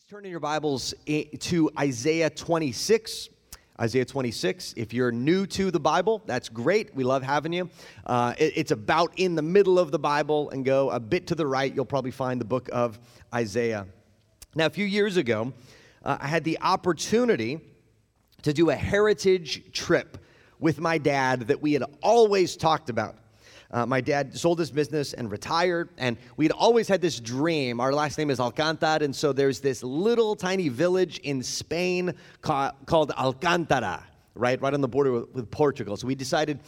Please turn in your Bibles to Isaiah 26. Isaiah 26. If you're new to the Bible, that's great. We love having you. Uh, it, it's about in the middle of the Bible and go a bit to the right. You'll probably find the book of Isaiah. Now, a few years ago, uh, I had the opportunity to do a heritage trip with my dad that we had always talked about. Uh, my dad sold his business and retired, and we'd always had this dream. Our last name is Alcántar, and so there's this little tiny village in Spain ca- called Alcántara, right, right on the border with, with Portugal. So we decided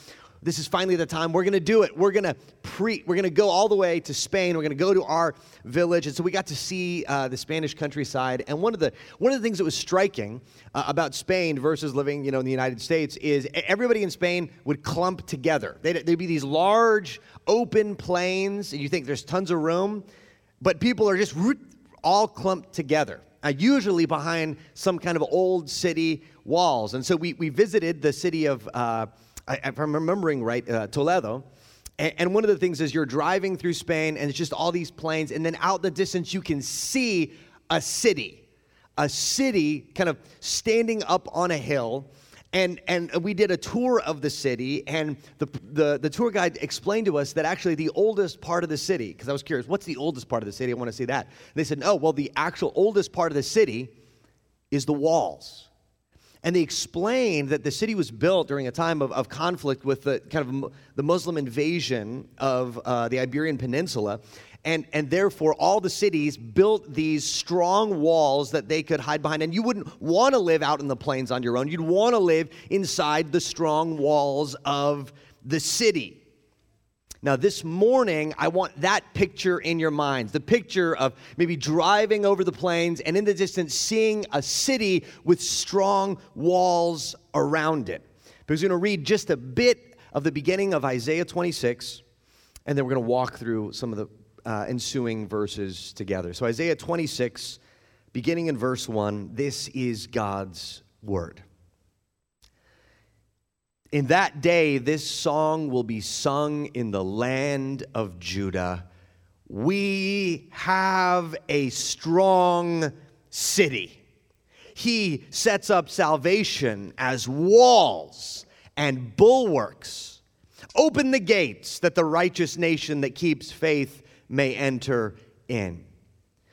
this is finally the time. We're going to do it. We're going to pre we're going to go all the way to spain. We're going to go to our village. And so we got to see uh, the spanish countryside. And one of the one of the things that was striking uh, about spain versus living you know in the united states is everybody in spain would clump together. They'd, they'd be these large open plains and you think there's tons of room but people are just all clumped together uh, usually behind some kind of old city walls. And so we, we visited the city of uh, if I'm remembering right, uh, Toledo. And one of the things is you're driving through Spain and it's just all these plains, and then out the distance you can see a city, a city kind of standing up on a hill. And, and we did a tour of the city, and the, the, the tour guide explained to us that actually the oldest part of the city, because I was curious, what's the oldest part of the city? I want to see that. And they said, oh, well, the actual oldest part of the city is the walls. And they explained that the city was built during a time of, of conflict with the kind of the Muslim invasion of uh, the Iberian Peninsula. And, and therefore, all the cities built these strong walls that they could hide behind. And you wouldn't want to live out in the plains on your own. You'd want to live inside the strong walls of the city. Now, this morning, I want that picture in your minds the picture of maybe driving over the plains and in the distance seeing a city with strong walls around it. Because we're going to read just a bit of the beginning of Isaiah 26, and then we're going to walk through some of the uh, ensuing verses together. So, Isaiah 26, beginning in verse 1, this is God's word. In that day, this song will be sung in the land of Judah. We have a strong city. He sets up salvation as walls and bulwarks. Open the gates that the righteous nation that keeps faith may enter in.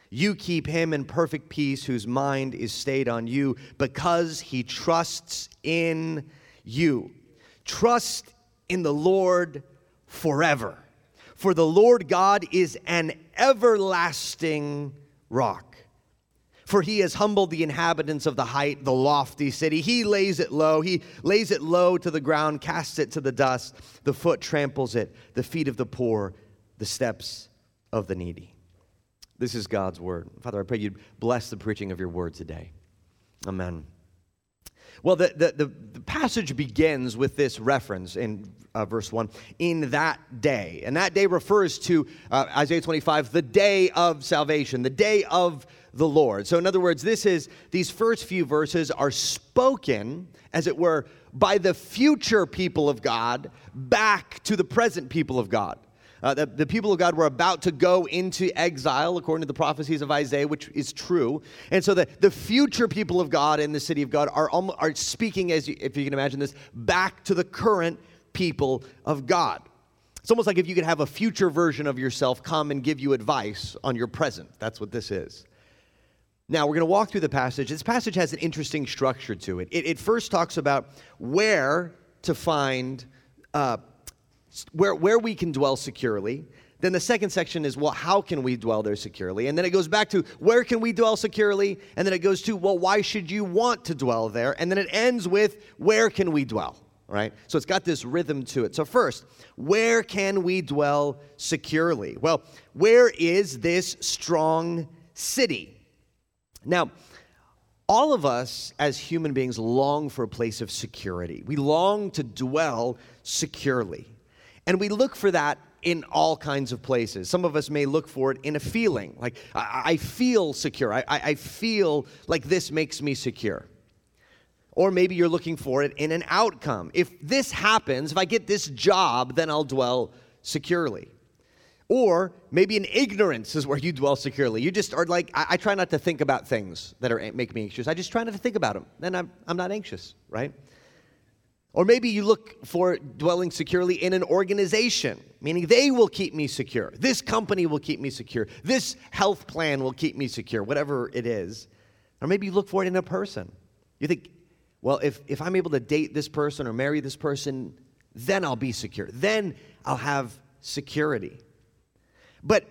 You keep him in perfect peace whose mind is stayed on you because he trusts in you. Trust in the Lord forever. For the Lord God is an everlasting rock. For he has humbled the inhabitants of the height, the lofty city. He lays it low. He lays it low to the ground, casts it to the dust. The foot tramples it, the feet of the poor, the steps of the needy. This is God's word. Father, I pray you'd bless the preaching of your word today. Amen. Well, the, the, the, the passage begins with this reference in uh, verse 1 in that day. And that day refers to uh, Isaiah 25, the day of salvation, the day of the Lord. So, in other words, this is these first few verses are spoken, as it were, by the future people of God back to the present people of God. Uh, the, the people of God were about to go into exile, according to the prophecies of Isaiah, which is true. And so the, the future people of God in the city of God are, are speaking, as you, if you can imagine this, back to the current people of God. It's almost like if you could have a future version of yourself come and give you advice on your present. That's what this is. Now, we're going to walk through the passage. This passage has an interesting structure to it. It, it first talks about where to find uh, where, where we can dwell securely. Then the second section is, well, how can we dwell there securely? And then it goes back to, where can we dwell securely? And then it goes to, well, why should you want to dwell there? And then it ends with, where can we dwell? Right? So it's got this rhythm to it. So, first, where can we dwell securely? Well, where is this strong city? Now, all of us as human beings long for a place of security. We long to dwell securely. And we look for that in all kinds of places. Some of us may look for it in a feeling, like, I, I feel secure. I, I feel like this makes me secure. Or maybe you're looking for it in an outcome. If this happens, if I get this job, then I'll dwell securely. Or maybe in ignorance is where you dwell securely. You just are like, I, I try not to think about things that are make me anxious. I just try not to think about them. Then I'm, I'm not anxious, right? Or maybe you look for dwelling securely in an organization, meaning they will keep me secure. This company will keep me secure. This health plan will keep me secure, whatever it is. Or maybe you look for it in a person. You think, well, if, if I'm able to date this person or marry this person, then I'll be secure. Then I'll have security. But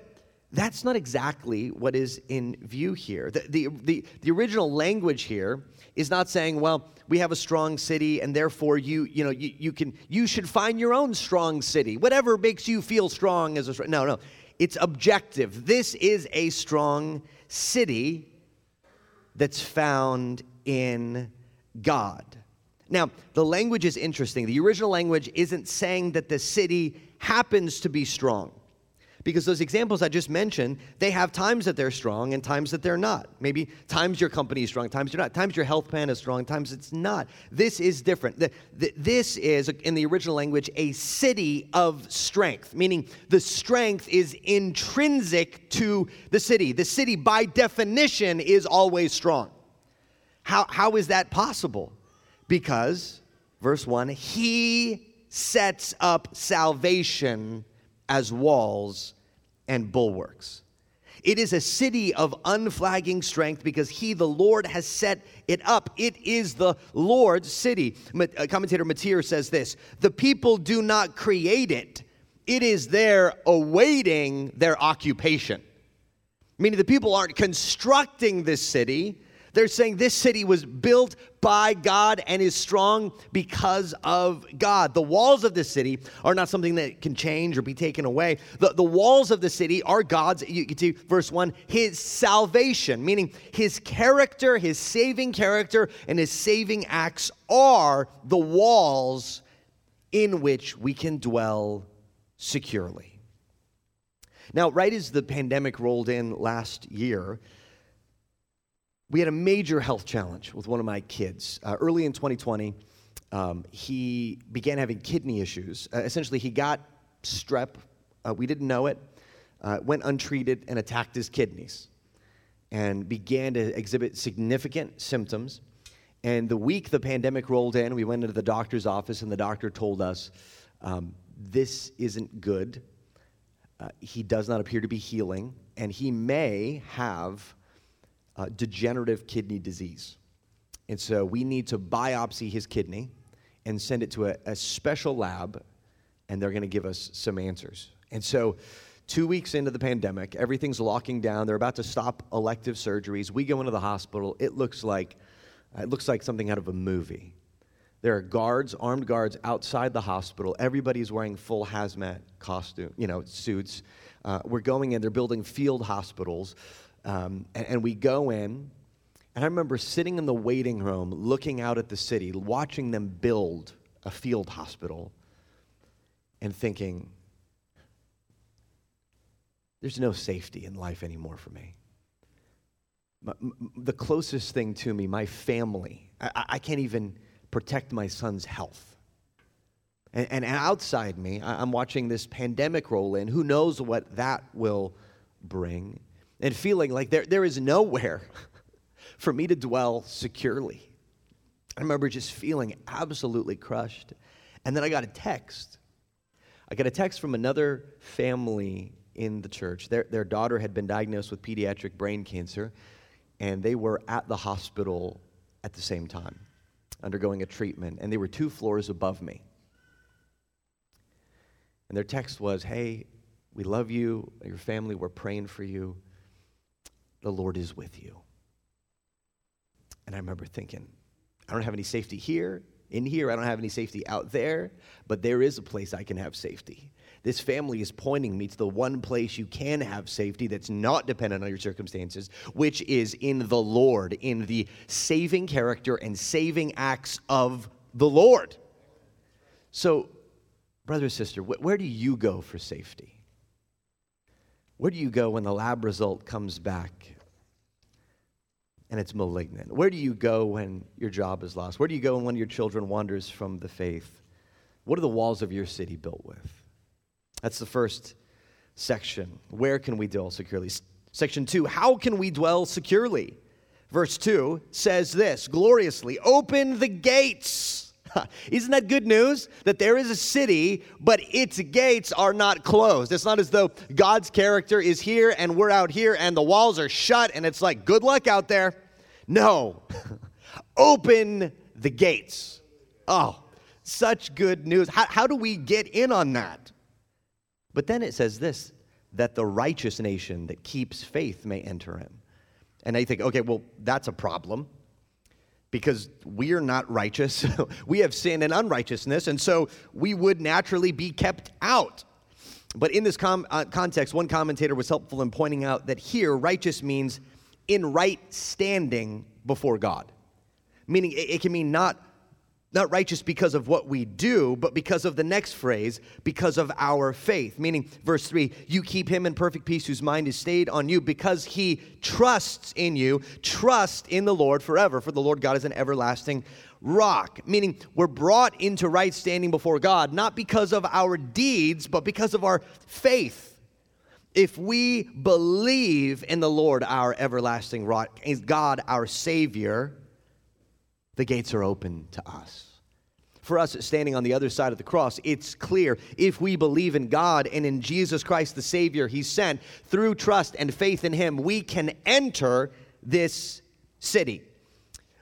that's not exactly what is in view here. The, the, the, the, original language here is not saying, well, we have a strong city and therefore you, you know, you, you can, you should find your own strong city. Whatever makes you feel strong as a, no, no. It's objective. This is a strong city that's found in God. Now, the language is interesting. The original language isn't saying that the city happens to be strong. Because those examples I just mentioned, they have times that they're strong and times that they're not. Maybe times your company is strong, times you're not. Times your health plan is strong, times it's not. This is different. The, the, this is, in the original language, a city of strength, meaning the strength is intrinsic to the city. The city, by definition, is always strong. How, how is that possible? Because, verse 1, he sets up salvation as walls and bulwarks. It is a city of unflagging strength because he, the Lord, has set it up. It is the Lord's city. Uh, commentator Motyer says this The people do not create it, it is there awaiting their occupation. Meaning the people aren't constructing this city, they're saying this city was built by God and is strong because of God. The walls of this city are not something that can change or be taken away. The, the walls of the city are God's, you can see verse 1, his salvation, meaning his character, his saving character, and his saving acts are the walls in which we can dwell securely. Now, right as the pandemic rolled in last year, we had a major health challenge with one of my kids. Uh, early in 2020, um, he began having kidney issues. Uh, essentially, he got strep. Uh, we didn't know it. Uh, went untreated and attacked his kidneys and began to exhibit significant symptoms. And the week the pandemic rolled in, we went into the doctor's office, and the doctor told us um, this isn't good. Uh, he does not appear to be healing, and he may have uh, degenerative kidney disease. And so we need to biopsy his kidney and send it to a, a special lab, and they're going to give us some answers. And so, two weeks into the pandemic, everything's locking down. They're about to stop elective surgeries. We go into the hospital. It looks like it looks like something out of a movie. There are guards, armed guards outside the hospital. Everybody's wearing full hazmat costume, you know, suits. Uh, we're going in. They're building field hospitals. Um, and, and we go in, and I remember sitting in the waiting room, looking out at the city, watching them build a field hospital, and thinking, there's no safety in life anymore for me. The closest thing to me, my family, I, I can't even protect my son's health. And, and outside me, I'm watching this pandemic roll in. Who knows what that will bring? And feeling like there, there is nowhere for me to dwell securely. I remember just feeling absolutely crushed. And then I got a text. I got a text from another family in the church. Their, their daughter had been diagnosed with pediatric brain cancer, and they were at the hospital at the same time, undergoing a treatment, and they were two floors above me. And their text was, Hey, we love you, your family, we're praying for you the Lord is with you. And I remember thinking, I don't have any safety here, in here, I don't have any safety out there, but there is a place I can have safety. This family is pointing me to the one place you can have safety that's not dependent on your circumstances, which is in the Lord, in the saving character and saving acts of the Lord. So, brother, sister, where do you go for safety? Where do you go when the lab result comes back and it's malignant? Where do you go when your job is lost? Where do you go when one of your children wanders from the faith? What are the walls of your city built with? That's the first section. Where can we dwell securely? Section two, how can we dwell securely? Verse two says this gloriously open the gates. Isn't that good news? That there is a city, but its gates are not closed. It's not as though God's character is here and we're out here and the walls are shut and it's like, good luck out there. No. Open the gates. Oh, such good news. How, how do we get in on that? But then it says this that the righteous nation that keeps faith may enter in. And I think, okay, well, that's a problem because we're not righteous. we have sin and unrighteousness, and so we would naturally be kept out. But in this com- uh, context, one commentator was helpful in pointing out that here, righteous means in right standing before God. Meaning, it, it can mean not not righteous because of what we do, but because of the next phrase, because of our faith. Meaning, verse 3, you keep him in perfect peace whose mind is stayed on you because he trusts in you. Trust in the Lord forever, for the Lord God is an everlasting rock. Meaning, we're brought into right standing before God, not because of our deeds, but because of our faith. If we believe in the Lord, our everlasting rock, is God our Savior, the gates are open to us. For us standing on the other side of the cross, it's clear if we believe in God and in Jesus Christ, the Savior He sent, through trust and faith in Him, we can enter this city.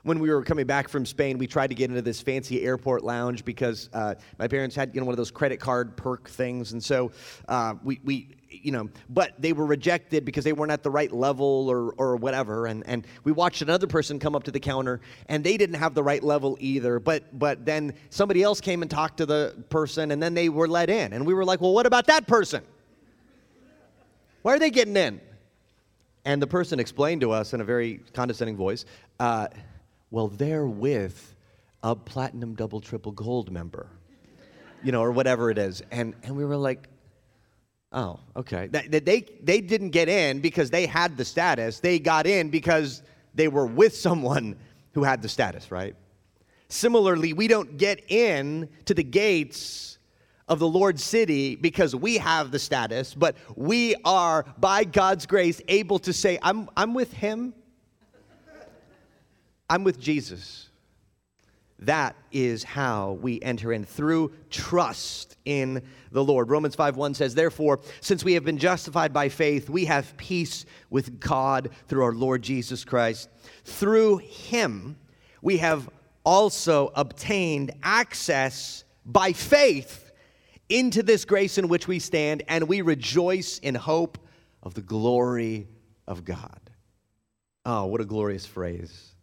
When we were coming back from Spain, we tried to get into this fancy airport lounge because uh, my parents had you know one of those credit card perk things, and so uh, we, we you know, but they were rejected because they weren't at the right level or, or whatever. And, and we watched another person come up to the counter and they didn't have the right level either. But, but then somebody else came and talked to the person and then they were let in. And we were like, well, what about that person? Why are they getting in? And the person explained to us in a very condescending voice, uh, well, they're with a platinum double triple gold member, you know, or whatever it is. And, and we were like, Oh, okay. They, they, they didn't get in because they had the status. They got in because they were with someone who had the status, right? Similarly, we don't get in to the gates of the Lord's city because we have the status, but we are, by God's grace, able to say, I'm, I'm with Him. I'm with Jesus. That is how we enter in through trust in the Lord. Romans 5:1 says, "Therefore, since we have been justified by faith, we have peace with God through our Lord Jesus Christ. Through him we have also obtained access by faith into this grace in which we stand, and we rejoice in hope of the glory of God." Oh, what a glorious phrase.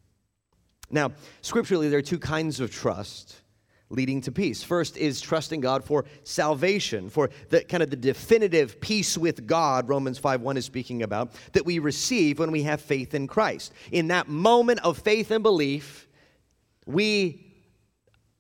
Now, scripturally, there are two kinds of trust leading to peace. First is trusting God for salvation, for the kind of the definitive peace with God, Romans 5:1 is speaking about, that we receive when we have faith in Christ. In that moment of faith and belief, we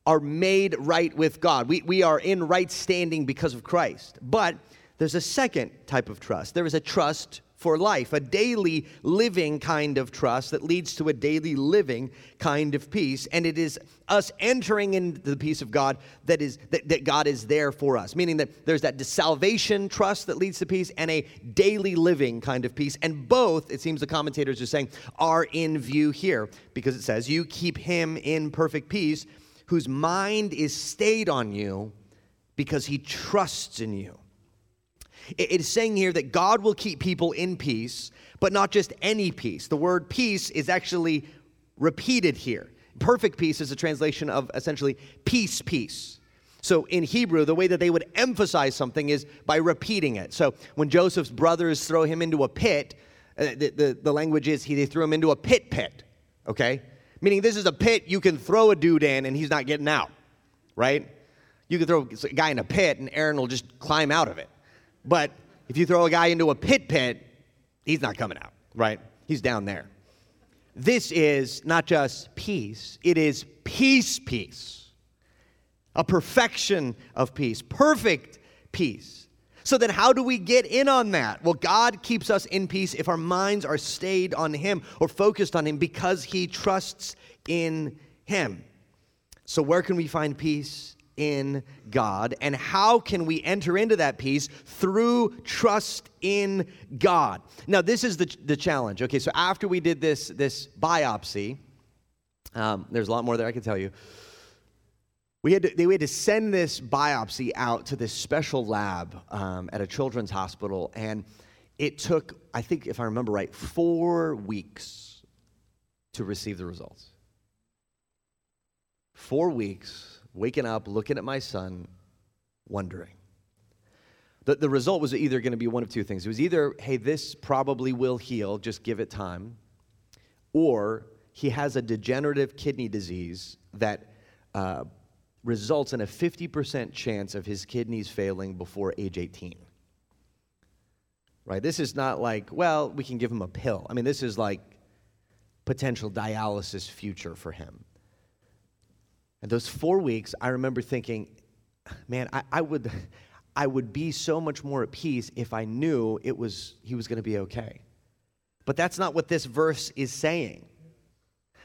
are made right with God. We, we are in right standing because of Christ. But there's a second type of trust. There is a trust for life, a daily living kind of trust that leads to a daily living kind of peace. And it is us entering into the peace of God that is that, that God is there for us. Meaning that there's that salvation trust that leads to peace and a daily living kind of peace. And both, it seems the commentators are saying, are in view here because it says, You keep him in perfect peace, whose mind is stayed on you because he trusts in you. It is saying here that God will keep people in peace, but not just any peace. The word peace is actually repeated here. Perfect peace is a translation of essentially peace, peace. So in Hebrew, the way that they would emphasize something is by repeating it. So when Joseph's brothers throw him into a pit, uh, the, the, the, language is he, they threw him into a pit pit, okay? Meaning this is a pit you can throw a dude in and he's not getting out, right? You can throw a guy in a pit and Aaron will just climb out of it. But if you throw a guy into a pit pit, he's not coming out, right? He's down there. This is not just peace, it is peace, peace. A perfection of peace, perfect peace. So then, how do we get in on that? Well, God keeps us in peace if our minds are stayed on Him or focused on Him because He trusts in Him. So, where can we find peace? In God. And how can we enter into that peace? Through trust in God. Now, this is the, the challenge. Okay, so after we did this, this biopsy, um, there's a lot more there I can tell you. We had, to, we had to send this biopsy out to this special lab um, at a children's hospital, and it took, I think, if I remember right, four weeks to receive the results. Four weeks, waking up, looking at my son, wondering. The, the result was either going to be one of two things. It was either, hey, this probably will heal, just give it time, or he has a degenerative kidney disease that uh, results in a 50% chance of his kidneys failing before age 18. Right? This is not like, well, we can give him a pill. I mean, this is like potential dialysis future for him. And those four weeks, I remember thinking, man, I, I would, I would be so much more at peace if I knew it was he was going to be okay. But that's not what this verse is saying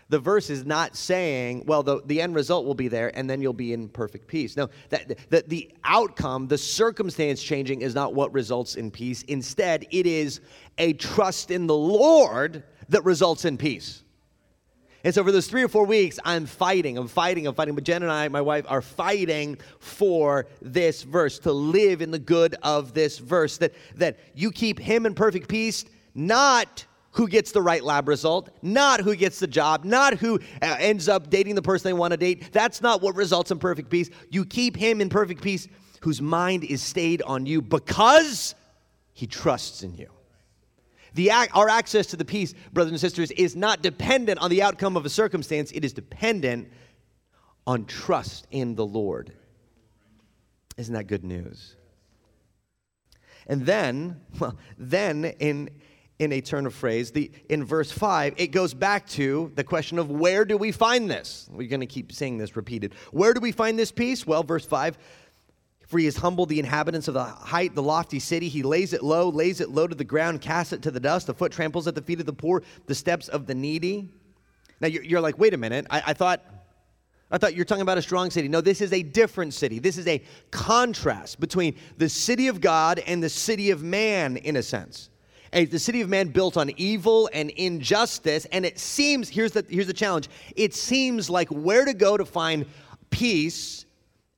the verse is not saying, well, the, the end result will be there and then you'll be in perfect peace. No, that, that the outcome, the circumstance changing is not what results in peace. Instead, it is a trust in the Lord that results in peace. And so for those three or four weeks, I'm fighting, I'm fighting, I'm fighting. But Jen and I, my wife, are fighting for this verse, to live in the good of this verse, that, that you keep him in perfect peace, not who gets the right lab result, not who gets the job, not who uh, ends up dating the person they want to date. That's not what results in perfect peace. You keep him in perfect peace whose mind is stayed on you because he trusts in you. The, our access to the peace, brothers and sisters, is not dependent on the outcome of a circumstance, it is dependent on trust in the Lord. Isn't that good news? And then, well, then in in a turn of phrase. The, in verse 5, it goes back to the question of where do we find this? We're going to keep saying this repeated. Where do we find this peace? Well, verse 5 For he has humbled the inhabitants of the height, the lofty city. He lays it low, lays it low to the ground, casts it to the dust. The foot tramples at the feet of the poor, the steps of the needy. Now you're, like, wait a minute. I, I thought. I thought you're talking about a strong city. No, this is a different city. This is a contrast between the city of God and the city of man, in a sense a, the city of man built on evil and injustice. And it seems, here's the, here's the challenge it seems like where to go to find peace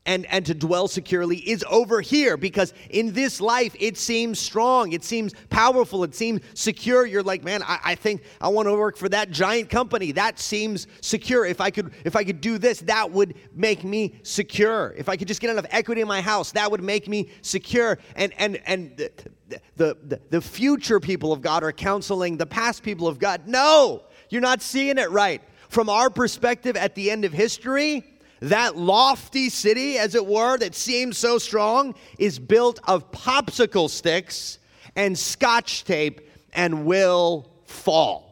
and, and to dwell securely is over here because in this life it seems strong, it seems powerful, it seems secure. You're like, man, I, I think I want to work for that giant company. That seems secure. If I could if I could do this, that would make me secure. If I could just get enough equity in my house, that would make me secure. And and and the, the, the, the future people of God are counseling the past people of God. No, you're not seeing it right. From our perspective at the end of history, that lofty city, as it were, that seems so strong, is built of popsicle sticks and scotch tape and will fall.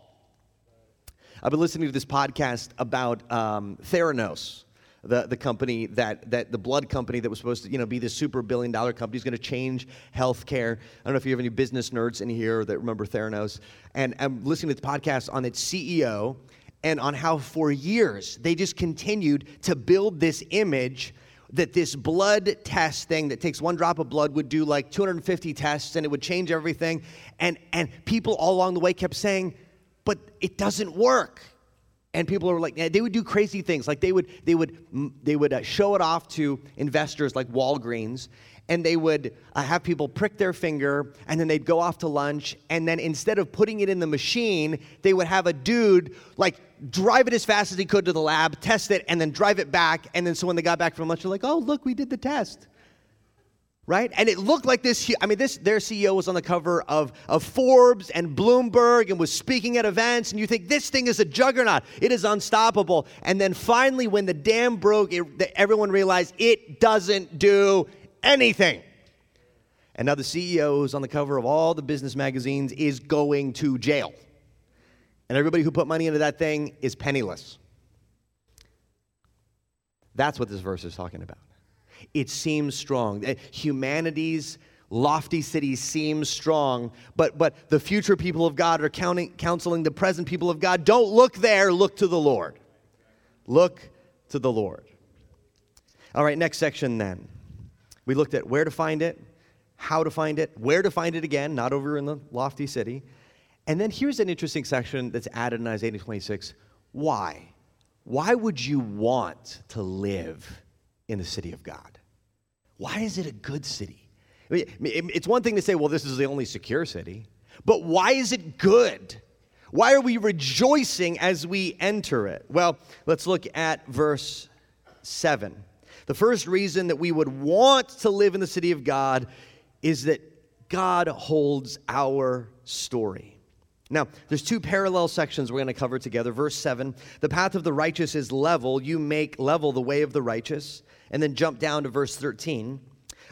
I've been listening to this podcast about um, Theranos, the, the company that, that the blood company that was supposed to you know be the super billion dollar company is going to change healthcare. I don't know if you have any business nerds in here that remember Theranos. And I'm listening to the podcast on its CEO, and on how for years they just continued to build this image that this blood test thing that takes one drop of blood would do like 250 tests and it would change everything. And and people all along the way kept saying but it doesn't work. And people were like they would do crazy things. Like they would they would they would uh, show it off to investors like Walgreens and they would uh, have people prick their finger and then they'd go off to lunch. And then instead of putting it in the machine they would have a dude like drive it as fast as he could to the lab test it and then drive it back. And then so when they got back from lunch they're like oh look we did the test. Right? And it looked like this i mean this their ceo was on the cover of, of forbes and bloomberg and was speaking at events. And you think this thing is a juggernaut. It is unstoppable. And then finally when the dam broke it, everyone realized it doesn't do anything. And now the CEO who's on the cover of all the business magazines is going to jail. And everybody who put money into that thing is penniless. That's what this verse is talking about. It seems strong. Eh, humanity's lofty city seems strong, but, but the future people of God are counting, counseling the present people of God. Don't look there, look to the Lord. Look to the Lord. All right, next section then. We looked at where to find it, how to find it, where to find it again, not over in the lofty city. And then here's an interesting section that's added in Isaiah 26. Why? Why would you want to live in the city of God? Why is it a good city? it's one thing to say, well, this is the only secure city, but why is it good? Why are we rejoicing as we enter it? Well, let's look at verse 7. The first reason that we would want to live in the city of God is that God holds our story. Now, there's two parallel sections we're going to cover together. Verse 7 The path of the righteous is level, you make level the way of the righteous. And then jump down to verse 13.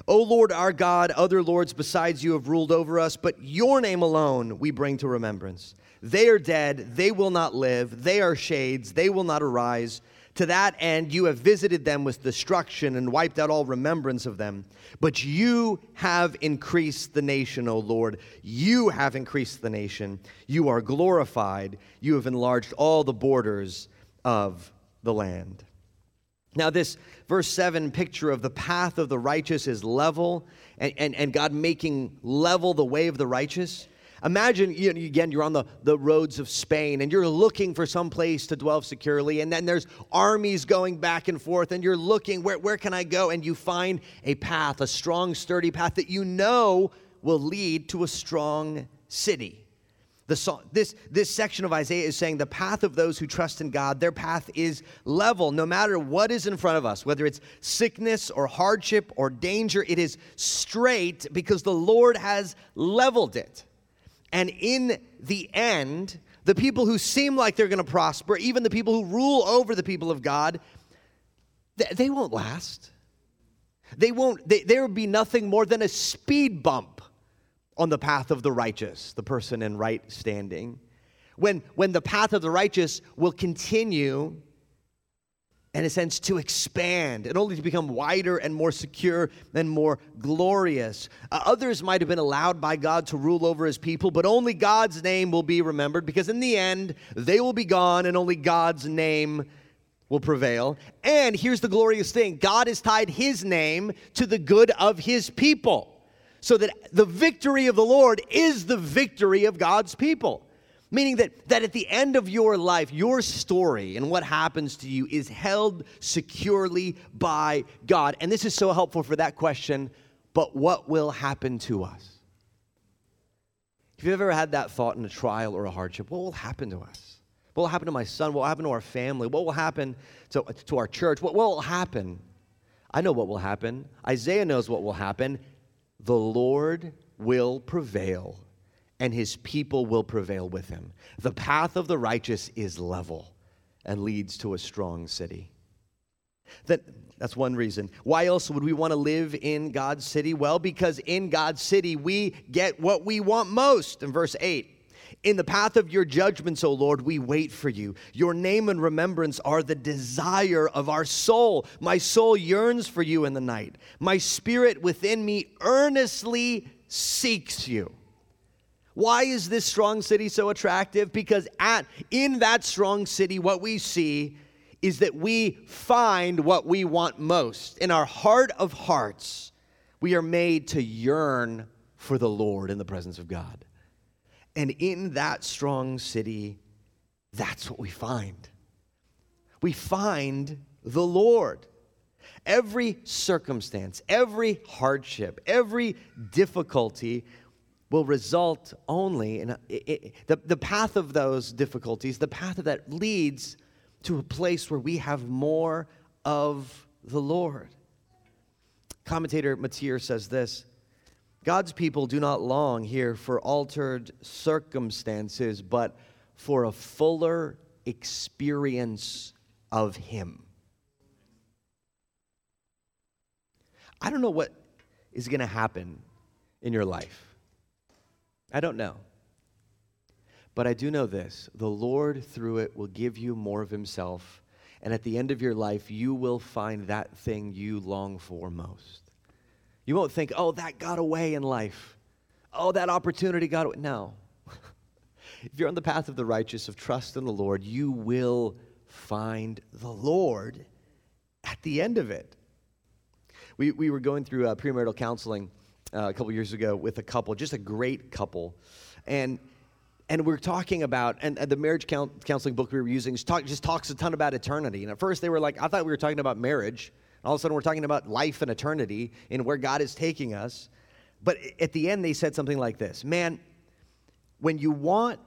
O Lord our God, other lords besides you have ruled over us, but your name alone we bring to remembrance. They are dead, they will not live, they are shades, they will not arise. To that end, you have visited them with destruction and wiped out all remembrance of them. But you have increased the nation, O Lord. You have increased the nation. You are glorified. You have enlarged all the borders of the land. Now, this verse 7 picture of the path of the righteous is level, and, and, and God making level the way of the righteous. Imagine, you know, again, you're on the, the roads of Spain and you're looking for some place to dwell securely, and then there's armies going back and forth, and you're looking, where, where can I go? And you find a path, a strong, sturdy path that you know will lead to a strong city. The, this, this section of Isaiah is saying the path of those who trust in God, their path is level. No matter what is in front of us, whether it's sickness or hardship or danger, it is straight because the Lord has leveled it. And in the end, the people who seem like they're going to prosper, even the people who rule over the people of God, they, they won't last. They won't, they, there will be nothing more than a speed bump on the path of the righteous, the person in right standing. When, when the path of the righteous will continue, in a sense, to expand and only to become wider and more secure and more glorious. Uh, others might have been allowed by God to rule over his people, but only God's name will be remembered because in the end, they will be gone and only God's name will prevail. And here's the glorious thing God has tied his name to the good of his people so that the victory of the Lord is the victory of God's people. Meaning that, that at the end of your life, your story and what happens to you is held securely by God. And this is so helpful for that question but what will happen to us? If you've ever had that thought in a trial or a hardship, what will happen to us? What will happen to my son? What will happen to our family? What will happen to, to our church? What, what will happen? I know what will happen. Isaiah knows what will happen the Lord will prevail and his people will prevail with him. The path of the righteous is level and leads to a strong city. That, that's one reason. Why else would we want to live in God's city? Well, because in God's city we get what we want most. In verse 8, in the path of your judgments, O Lord, we wait for you. Your name and remembrance are the desire of our soul. My soul yearns for you in the night. My spirit within me earnestly seeks you. Why is this strong city so attractive? Because at in that strong city what we see is that we find what we want most. In our heart of hearts, we are made to yearn for the Lord in the presence of God. And in that strong city, that's what we find. We find the Lord. Every circumstance, every hardship, every difficulty will result only in a, it, the, the path of those difficulties, the path of that leads to a place where we have more of the Lord. Commentator Motyer says this God's people do not long here for altered circumstances, but for a fuller experience of Him. I don't know what is going to happen in your life. I don't know. But I do know this the Lord, through it, will give you more of Himself. And at the end of your life, you will find that thing you long for most. You won't think, oh, that got away in life. Oh, that opportunity got away. No. if you're on the path of the righteous, of trust in the Lord, you will find the Lord at the end of it. We, we were going through uh, premarital counseling uh, a couple years ago with a couple, just a great couple. And and we're talking about and, and the marriage counseling book we were using talk, just talks a ton about eternity. And at first they were like i thought we were talking about marriage. All of a sudden we're talking about life and eternity and where god is taking us. But at the end they said something like this man when you want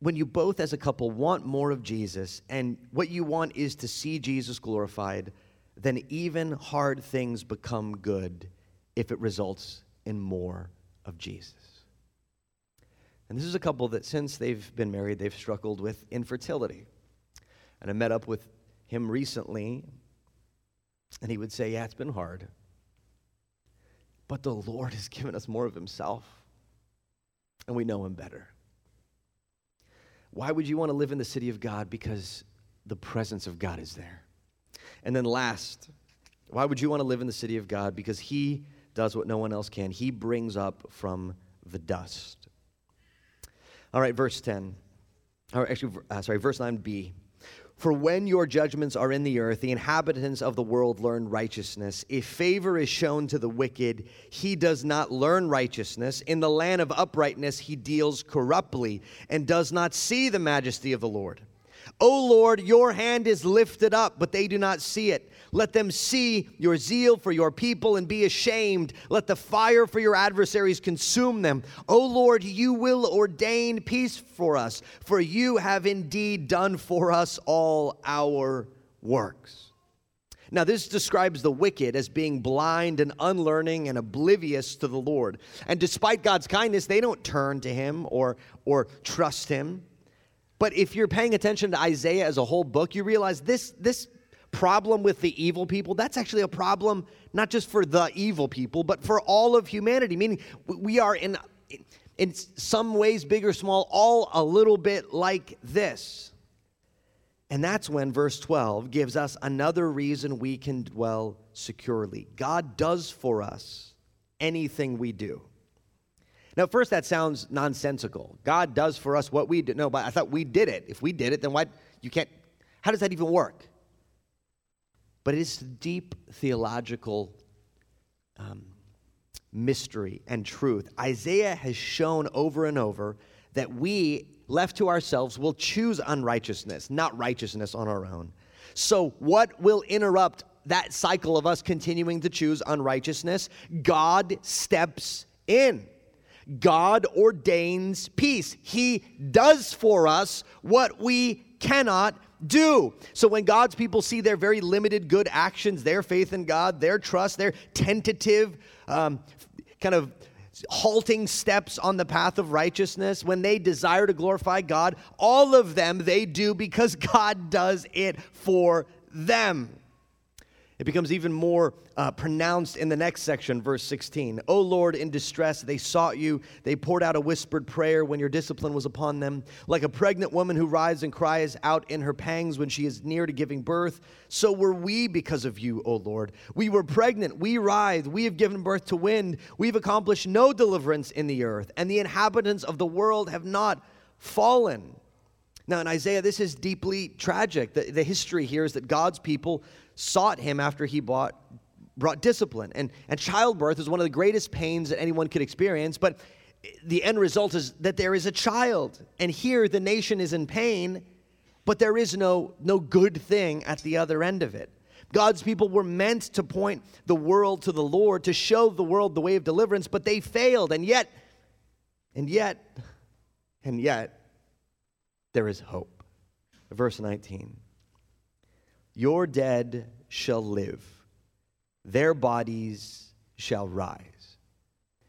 when you both as a couple want more of jesus and what you want is to see jesus glorified then even hard things become good if it results in more of jesus and this is a couple that, since they've been married, they've struggled with infertility. And I met up with him recently, and he would say, Yeah, it's been hard. But the Lord has given us more of Himself, and we know Him better. Why would you want to live in the city of God? Because the presence of God is there. And then, last, why would you want to live in the city of God? Because He does what no one else can. He brings up from the dust. All right, verse 10. Or actually, uh, sorry, verse 9b. For when your judgments are in the earth, the inhabitants of the world learn righteousness. If favor is shown to the wicked, he does not learn righteousness. In the land of uprightness, he deals corruptly and does not see the majesty of the Lord. O Lord, your hand is lifted up, but they do not see it. Let them see your zeal for your people and be ashamed. Let the fire for your adversaries consume them. O Lord, you will ordain peace for us, for you have indeed done for us all our works. Now, this describes the wicked as being blind and unlearning and oblivious to the Lord. And despite God's kindness, they don't turn to Him or, or trust Him. But if you're paying attention to Isaiah as a whole book, you realize this, this problem with the evil people, that's actually a problem not just for the evil people, but for all of humanity, meaning we are in, in some ways, big or small, all a little bit like this. And that's when verse 12 gives us another reason we can dwell securely. God does for us anything we do. Now, first, that sounds nonsensical. God does for us what we did. No, but I thought we did it. If we did it, then why? You can't. How does that even work? But it's deep theological um, mystery and truth. Isaiah has shown over and over that we, left to ourselves, will choose unrighteousness, not righteousness on our own. So, what will interrupt that cycle of us continuing to choose unrighteousness? God steps in. God ordains peace. He does for us what we cannot do. So when God's people see their very limited good actions, their faith in God, their trust, their tentative, um, kind of halting steps on the path of righteousness, when they desire to glorify God, all of them they do because God does it for them. It becomes even more uh, pronounced in the next section, verse 16. O Lord, in distress, they sought you. They poured out a whispered prayer when your discipline was upon them. Like a pregnant woman who writhes and cries out in her pangs when she is near to giving birth, so were we because of you, O Lord. We were pregnant, we writhed, we have given birth to wind. We've accomplished no deliverance in the earth, and the inhabitants of the world have not fallen. Now, in Isaiah, this is deeply tragic. The, the history here is that God's people sought him after he bought, brought discipline. And, and childbirth is one of the greatest pains that anyone could experience, but the end result is that there is a child. And here the nation is in pain, but there is no, no good thing at the other end of it. God's people were meant to point the world to the Lord, to show the world the way of deliverance, but they failed. And yet, and yet, and yet, there is hope. Verse 19. Your dead shall live, their bodies shall rise.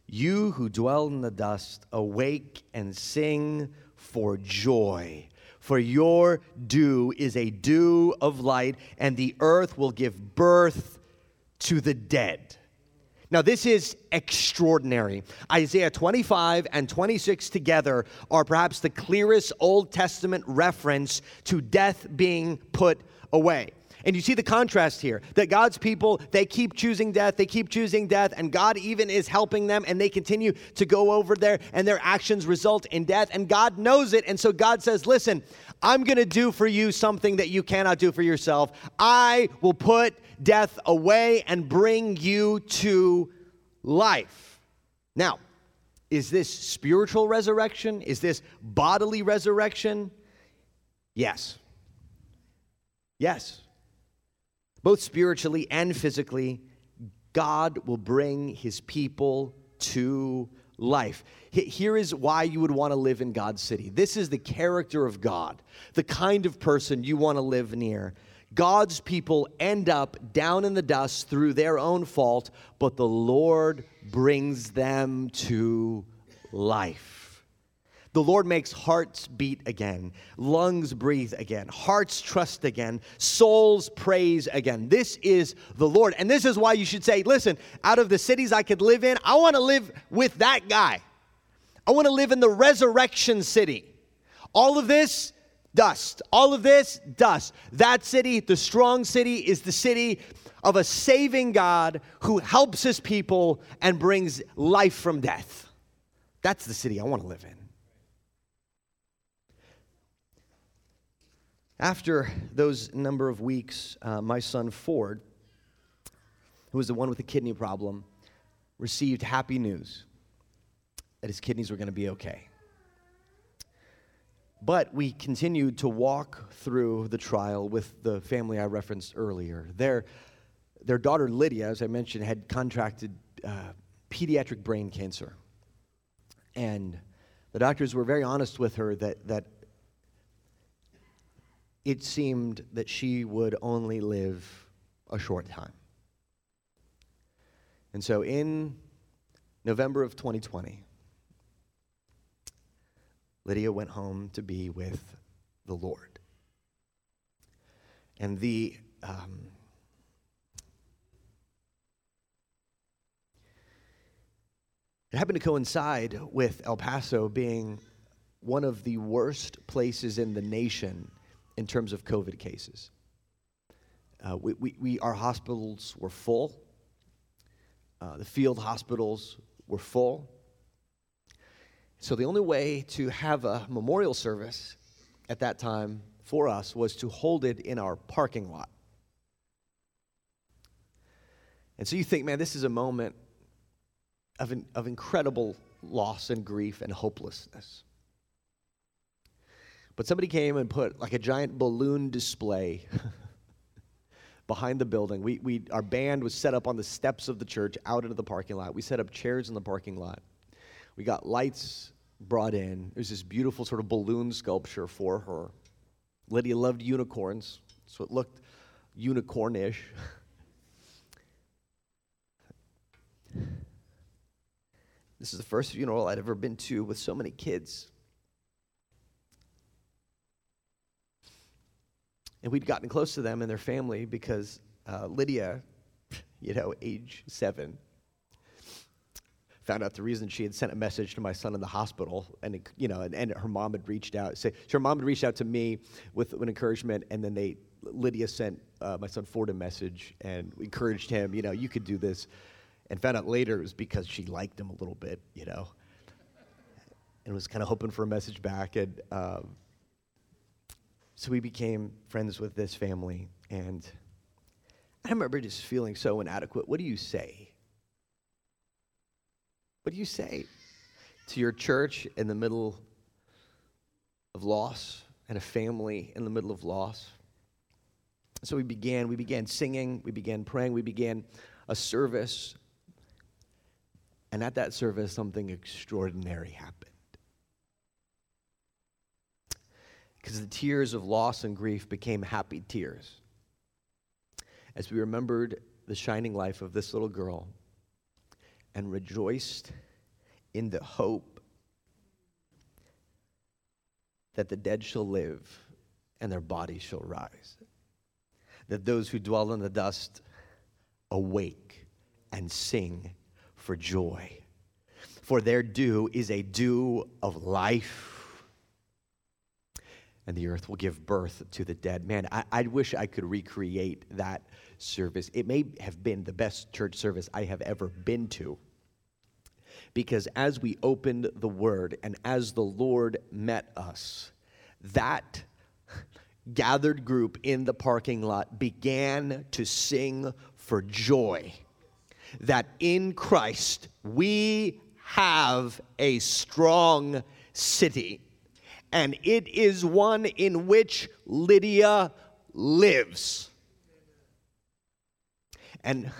You who dwell in the dust, awake and sing for joy. For your dew is a dew of light, and the earth will give birth to the dead. Now, this is extraordinary. Isaiah 25 and 26 together are perhaps the clearest Old Testament reference to death being put away. And you see the contrast here that God's people, they keep choosing death, they keep choosing death, and God even is helping them, and they continue to go over there, and their actions result in death. And God knows it. And so God says, Listen, I'm going to do for you something that you cannot do for yourself. I will put death away and bring you to life. Now, is this spiritual resurrection? Is this bodily resurrection? Yes. Yes. Both spiritually and physically, God will bring his people to life. Here is why you would want to live in God's city. This is the character of God, the kind of person you want to live near. God's people end up down in the dust through their own fault, but the Lord brings them to life. The Lord makes hearts beat again, lungs breathe again, hearts trust again, souls praise again. This is the Lord. And this is why you should say, listen, out of the cities I could live in, I want to live with that guy. I want to live in the resurrection city. All of this, dust. All of this, dust. That city, the strong city, is the city of a saving God who helps his people and brings life from death. That's the city I want to live in. After those number of weeks, uh, my son Ford, who was the one with the kidney problem, received happy news that his kidneys were going to be okay. But we continued to walk through the trial with the family I referenced earlier. Their, their daughter Lydia, as I mentioned, had contracted uh, pediatric brain cancer. And the doctors were very honest with her that, that it seemed that she would only live a short time. And so in November of 2020, Lydia went home to be with the Lord. And the um, it happened to coincide with El Paso being one of the worst places in the nation in terms of COVID cases. Uh, we, we, we, our hospitals were full. Uh, the field hospitals were full. So the only way to have a memorial service at that time for us was to hold it in our parking lot. And so you think, man, this is a moment of, of incredible loss and grief and hopelessness. But somebody came and put like a giant balloon display behind the building. We, we, our band was set up on the steps of the church out into the parking lot. We set up chairs in the parking lot. We got lights brought in. There's this beautiful sort of balloon sculpture for her. Lydia loved unicorns, so it looked unicornish. this is the first funeral I'd ever been to with so many kids. And we'd gotten close to them and their family because uh, Lydia, you know, age seven, found out the reason she had sent a message to my son in the hospital, and it, you know, and, and, her mom had reached out. Say, so her mom had reached out to me with an encouragement, and then they Lydia sent uh, my son Ford a message and encouraged him. You know, you could do this, and found out later it was because she liked him a little bit. You know, and was kind of hoping for a message back, and. Um, so we became friends with this family, and I remember just feeling so inadequate. What do you say? What do you say to your church in the middle of loss and a family in the middle of loss? So we began, we began singing, we began praying, we began a service. And at that service, something extraordinary happened. Because the tears of loss and grief became happy tears. As we remembered the shining life of this little girl and rejoiced in the hope that the dead shall live and their bodies shall rise, that those who dwell in the dust awake and sing for joy. For their dew is a dew of life and the earth will give birth to the dead. Man, I, I wish I could recreate that service. It may have been the best church service I have ever been to. Because as we opened the word and as the Lord met us, that gathered group in the parking lot began to sing for joy that in Christ we have a strong city, and it is one in which Lydia lives. And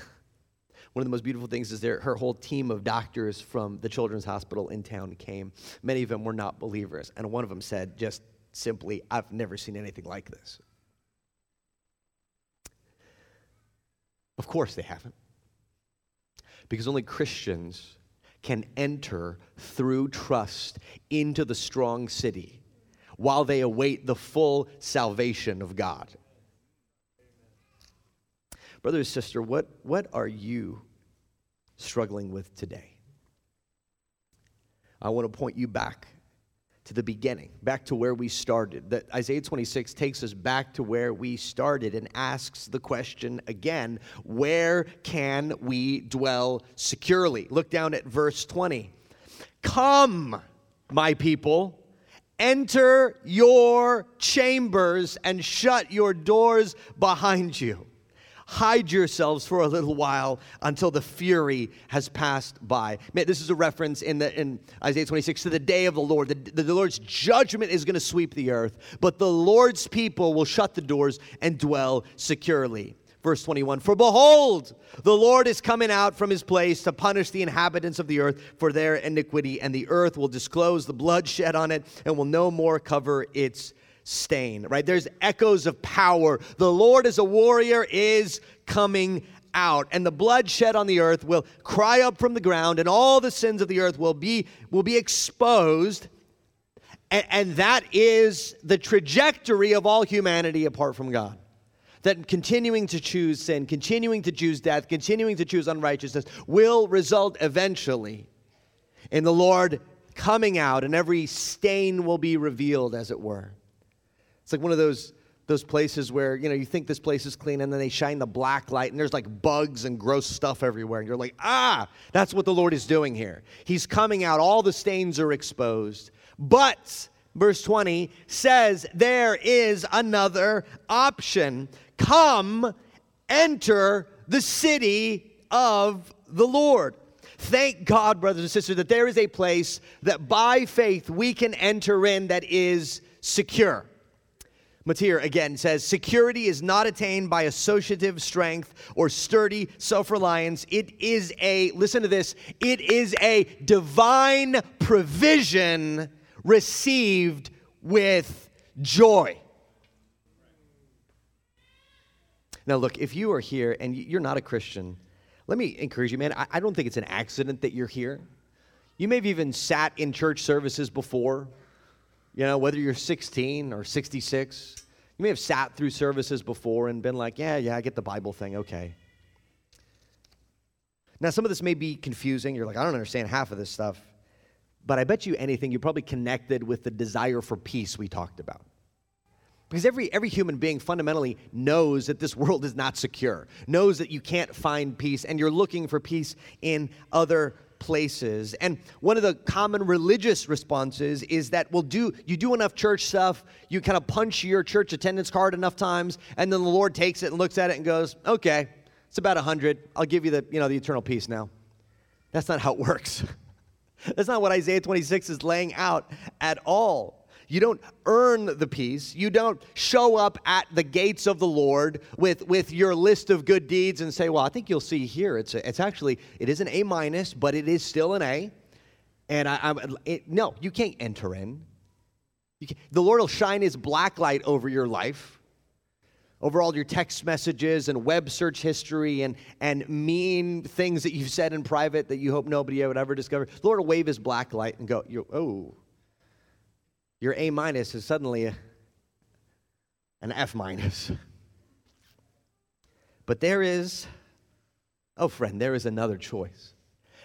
one of the most beautiful things is there her whole team of doctors from the children's hospital in town came. Many of them were not believers and one of them said just simply i've never seen anything like this. Of course they haven't. Because only christians can enter through trust into the strong city while they await the full salvation of god Brother and sister, what, what are you struggling with today? I want to point you back to the beginning, back to where we started. That Isaiah 26 takes us back to where we started and asks the question again where can we dwell securely? Look down at verse 20. Come, my people, enter your chambers and shut your doors behind you hide yourselves for a little while until the fury has passed by. Man, this is a reference in, the, in Isaiah 26 to the day of the Lord. The, the Lord's judgment is going to sweep the earth, but the Lord's people will shut the doors and dwell securely. Verse 21 For behold, the Lord is coming out from his place to punish the inhabitants of the earth for their iniquity, and the earth will disclose the blood shed on it and will no more cover its stain, right? There's echoes of power. The Lord as a warrior is coming out and the blood shed on the earth will cry up from the ground and all the sins of the earth will be will be exposed and, and that is the trajectory of all humanity apart from god that continuing to choose sin continuing to choose death continuing to choose unrighteousness will result eventually in the lord coming out and every stain will be revealed as it were. It's like one of those those places where you know you think this place is clean and then they shine the black light and there's like bugs and gross stuff everywhere and you're like ah that's what the lord is doing here. He's coming out. All the stains are exposed. But verse 20 says there is another option come enter the city of the lord Thank God, brothers and sisters, that there is a place that by faith we can enter in that is secure. Motyer again says security is not attained by associative strength or sturdy self reliance. It is a, listen to this, it is a divine provision received with joy. Now, look, if you are here and you're not a Christian, let me encourage you, man. I don't think it's an accident that you're here. You may have even sat in church services before you know, whether you're 16 or 66, you may have sat through services before and been like, yeah, yeah, I get the Bible thing, okay. Now, some of this may be confusing. You're like, I don't understand half of this stuff. But I bet you anything, you probably connected with the desire for peace we talked about. Because every, every human being fundamentally knows that this world is not secure, knows that you can't find peace, and you're looking for peace in other places. And one of the common religious responses is that, well, do you do enough church stuff, you kind of punch your church attendance card enough times, and then the Lord takes it and looks at it and goes, okay, it's about a hundred. I'll give you the, you know, the eternal peace now. That's not how it works. That's not what Isaiah 26 is laying out at all. You don't earn the peace. You don't show up at the gates of the Lord with, with your list of good deeds and say, well, I think you'll see here. It's, a, it's actually, it is an A minus, but it is still an A. And I, I it, no, you can't enter in. Can, the Lord will shine his black light over your life over all your text messages and web search history and, and mean things that you've said in private that you hope nobody would ever discover. The Lord will wave his black light and go, oh, your A minus is suddenly an F minus. But there is, oh friend, there is another choice.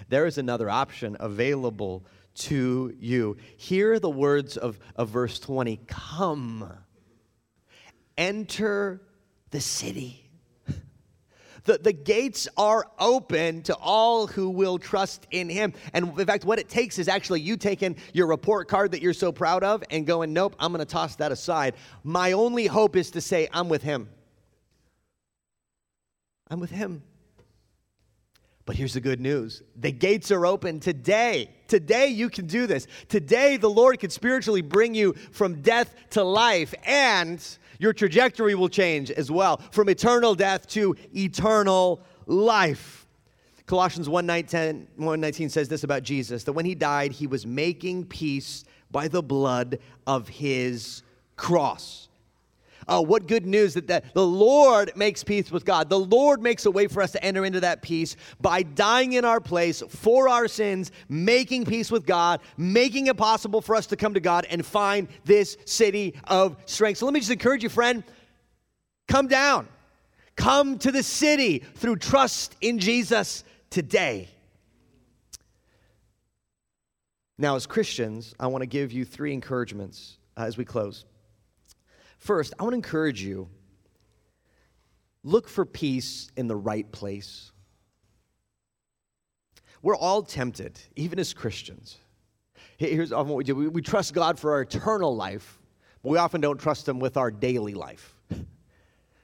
There is another option available to you. Hear the words of, of verse 20 Come, enter the city. The, the gates are open to all who will trust in him. And in fact, what it takes is actually you taking your report card that you're so proud of and going, Nope, I'm going to toss that aside. My only hope is to say, I'm with him. I'm with him. But here's the good news the gates are open today. Today, you can do this. Today, the Lord can spiritually bring you from death to life, and your trajectory will change as well from eternal death to eternal life. Colossians 1:19 1, says this about Jesus that when he died, he was making peace by the blood of his cross. Oh, what good news that, that the Lord makes peace with God. The Lord makes a way for us to enter into that peace by dying in our place for our sins, making peace with God, making it possible for us to come to God and find this city of strength. So let me just encourage you, friend, come down. Come to the city through trust in Jesus today. Now, as Christians, I want to give you three encouragements uh, as we close. First, I want to encourage you look for peace in the right place. We're all tempted, even as Christians. Here's often what we do we, we trust God for our eternal life, but we often don't trust Him with our daily life.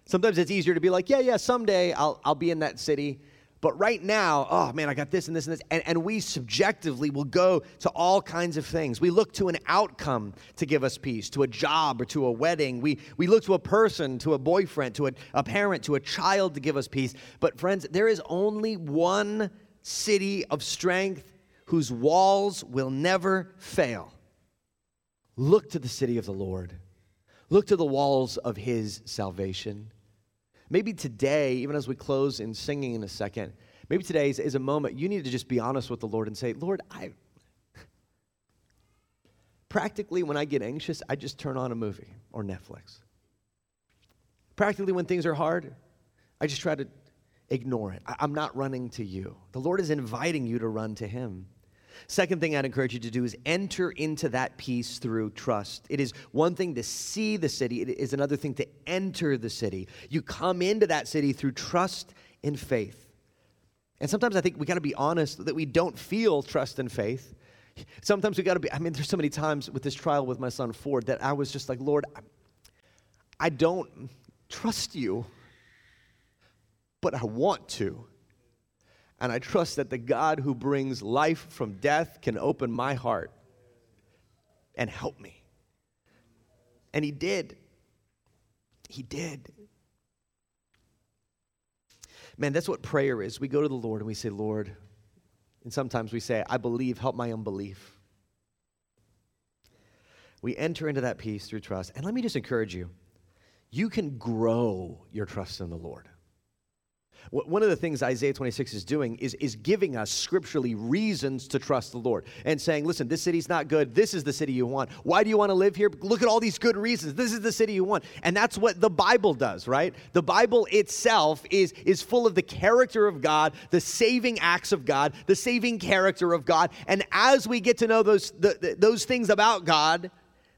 Sometimes it's easier to be like, yeah, yeah, someday I'll, I'll be in that city. But right now, oh man, I got this and this and this. And, and we subjectively will go to all kinds of things. We look to an outcome to give us peace, to a job or to a wedding. We, we look to a person, to a boyfriend, to a, a parent, to a child to give us peace. But friends, there is only one city of strength whose walls will never fail. Look to the city of the Lord. Look to the walls of his salvation. Maybe today, even as we close in singing in a second, maybe today is, is a moment you need to just be honest with the Lord and say, Lord, I. Practically, when I get anxious, I just turn on a movie or Netflix. Practically, when things are hard, I just try to ignore it. I'm not running to you. The Lord is inviting you to run to Him. Second thing I'd encourage you to do is enter into that peace through trust. It is one thing to see the city, it is another thing to enter the city. You come into that city through trust and faith. And sometimes I think we got to be honest that we don't feel trust and faith. Sometimes we got to be, I mean, there's so many times with this trial with my son Ford that I was just like, Lord, I don't trust you, but I want to. And I trust that the God who brings life from death can open my heart and help me. And He did. He did. Man, that's what prayer is. We go to the Lord and we say, Lord, and sometimes we say, I believe, help my unbelief. We enter into that peace through trust. And let me just encourage you you can grow your trust in the Lord. One of the things Isaiah 26 is doing is, is giving us scripturally reasons to trust the Lord and saying, listen, this city's not good. This is the city you want. Why do you want to live here? Look at all these good reasons. This is the city you want. And that's what the Bible does, right? The Bible itself is, is full of the character of God, the saving acts of God, the saving character of God. And as we get to know those, the, the, those things about God,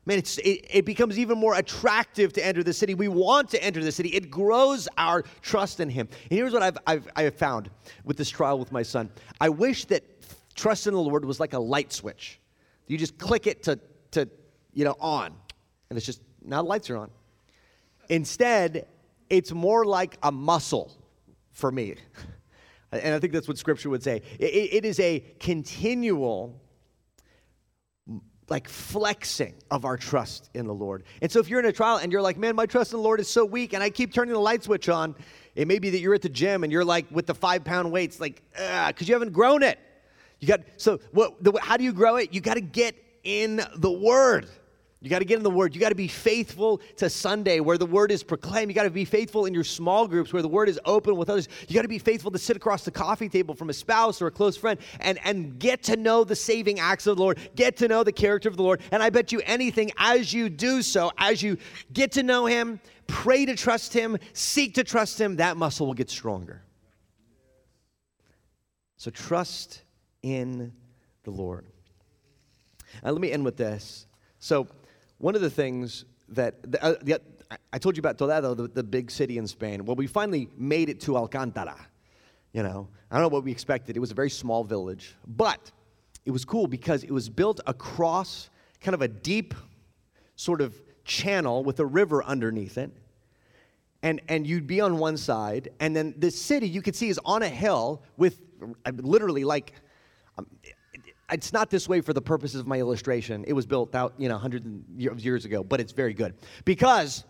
man, it, it becomes even more attractive to enter the city. We want to enter the city. It grows our trust in Him. And here's what I've, I've, I've found with this trial with my son I wish that trust in the Lord was like a light switch. You just click it to, to you know, on, and it's just, now the lights are on. Instead, it's more like a muscle for me. And I think that's what Scripture would say. it, it is a continual like flexing of our trust in the Lord. And so if you're in a trial and you're like, man, my trust in the Lord is so weak and I keep turning the light switch on, it may be that you're at the gym and you're like with the five pound weights, like, because you haven't grown it. You got, so what, the, how do you grow it? You got to get in the Word. You got to get in the Word. You got to be faithful to Sunday where the Word is proclaimed. You got to be faithful in your small groups where the Word is open with others. You got to be faithful to sit across the coffee table from a spouse or a close friend and, and get to know the saving acts of the Lord, get to know the character of the Lord. And I bet you anything, as you do so, as you get to know Him, pray to trust Him, seek to trust Him, that muscle will get stronger. So trust in the Lord. And let me end with this. So, one of the things that the, uh, the, I told you about Toledo, the, the big city in Spain. Well, we finally made it to Alcántara. You know, I don't know what we expected. It was a very small village, but it was cool because it was built across kind of a deep sort of channel with a river underneath it. And, and you'd be on one side, and then the city you could see is on a hill with uh, literally like, um, it's not this way for the purposes of my illustration. It was built out, you know, hundreds of years ago, but it's very good. Because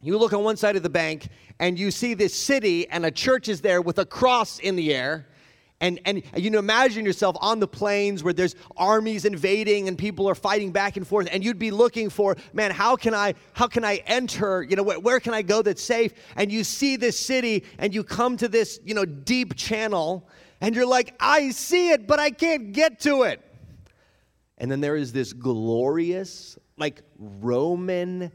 you look on one side of the bank and you see this city and a church is there with a cross in the air and, and you know, imagine yourself on the plains where there's armies invading and people are fighting back and forth, and you'd be looking for, man, how can I, how can I enter? You know, where can I go that's safe? And you see this city, and you come to this, you know, deep channel, and you're like, I see it, but I can't get to it. And then there is this glorious, like Roman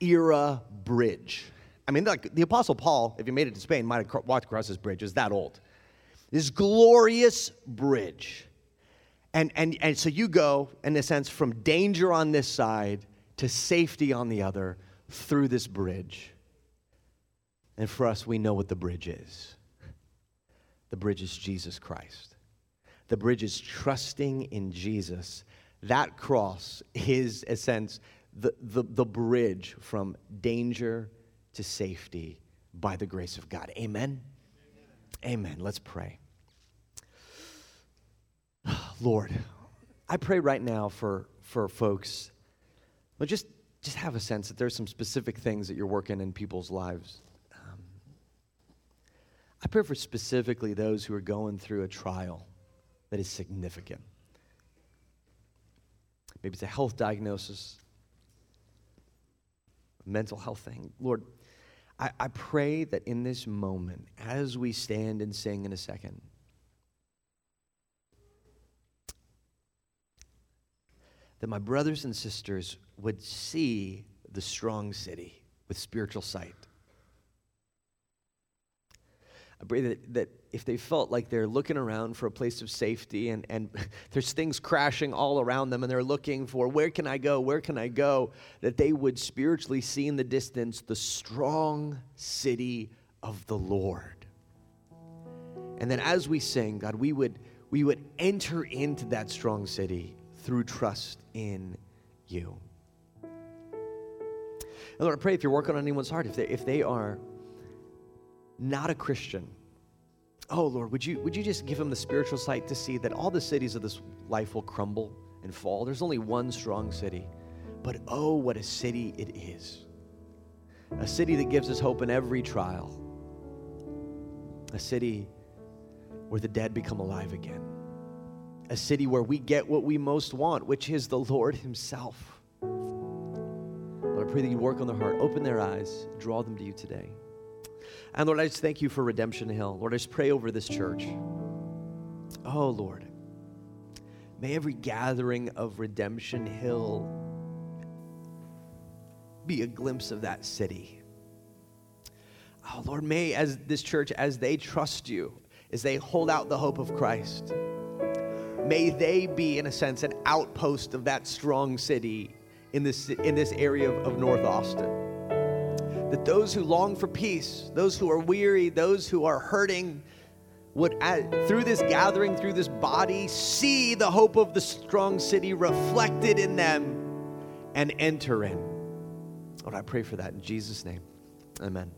era bridge. I mean, like the Apostle Paul, if he made it to Spain, might have walked across this bridge. It's that old this glorious bridge. And, and, and so you go, in a sense, from danger on this side to safety on the other through this bridge. And for us, we know what the bridge is the bridge is Jesus Christ. The bridge is trusting in Jesus. That cross is, a sense, the, the, the bridge from danger to safety by the grace of God. Amen? Amen. Let's pray. Lord, I pray right now for, for folks, but just, just have a sense that there's some specific things that you're working in people's lives. I pray for specifically those who are going through a trial that is significant. Maybe it's a health diagnosis, a mental health thing. Lord, I, I pray that in this moment, as we stand and sing in a second, that my brothers and sisters would see the strong city with spiritual sight. I pray that, that if they felt like they're looking around for a place of safety and, and there's things crashing all around them and they're looking for where can I go, where can I go, that they would spiritually see in the distance the strong city of the Lord. And then as we sing, God, we would, we would enter into that strong city through trust in you. And Lord, I pray if you're working on anyone's heart, if they, if they are not a Christian, oh Lord, would you, would you just give them the spiritual sight to see that all the cities of this life will crumble and fall? There's only one strong city, but oh, what a city it is. A city that gives us hope in every trial. A city where the dead become alive again a city where we get what we most want, which is the Lord Himself. Lord, I pray that you work on their heart, open their eyes, draw them to you today. And Lord, I just thank you for Redemption Hill. Lord, I just pray over this church. Oh, Lord, may every gathering of Redemption Hill be a glimpse of that city. Oh, Lord, may as this church, as they trust you, as they hold out the hope of Christ, may they be, in a sense, an outpost of that strong city in this, in this area of, of North Austin. That those who long for peace, those who are weary, those who are hurting, would, through this gathering, through this body, see the hope of the strong city reflected in them and enter in. Lord, I pray for that in Jesus' name. Amen.